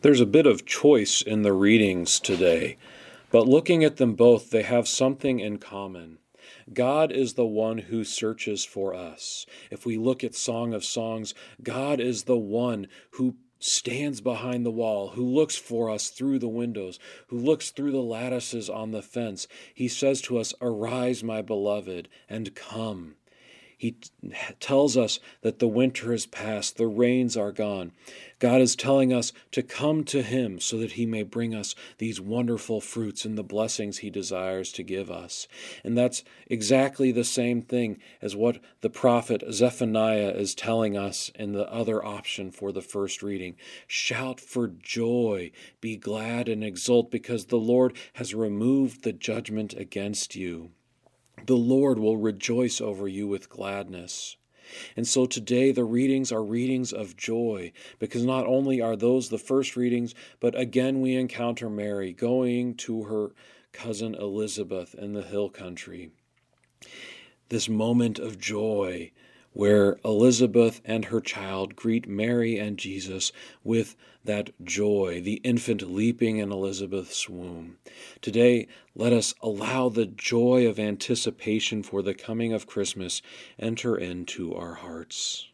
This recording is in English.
There's a bit of choice in the readings today, but looking at them both, they have something in common. God is the one who searches for us. If we look at Song of Songs, God is the one who stands behind the wall, who looks for us through the windows, who looks through the lattices on the fence. He says to us, Arise, my beloved, and come. He tells us that the winter is past, the rains are gone. God is telling us to come to Him so that He may bring us these wonderful fruits and the blessings He desires to give us. And that's exactly the same thing as what the prophet Zephaniah is telling us in the other option for the first reading. Shout for joy, be glad and exult, because the Lord has removed the judgment against you. The Lord will rejoice over you with gladness. And so today the readings are readings of joy, because not only are those the first readings, but again we encounter Mary going to her cousin Elizabeth in the hill country. This moment of joy where Elizabeth and her child greet Mary and Jesus with that joy, the infant leaping in Elizabeth's womb. Today, let us allow the joy of anticipation for the coming of Christmas enter into our hearts.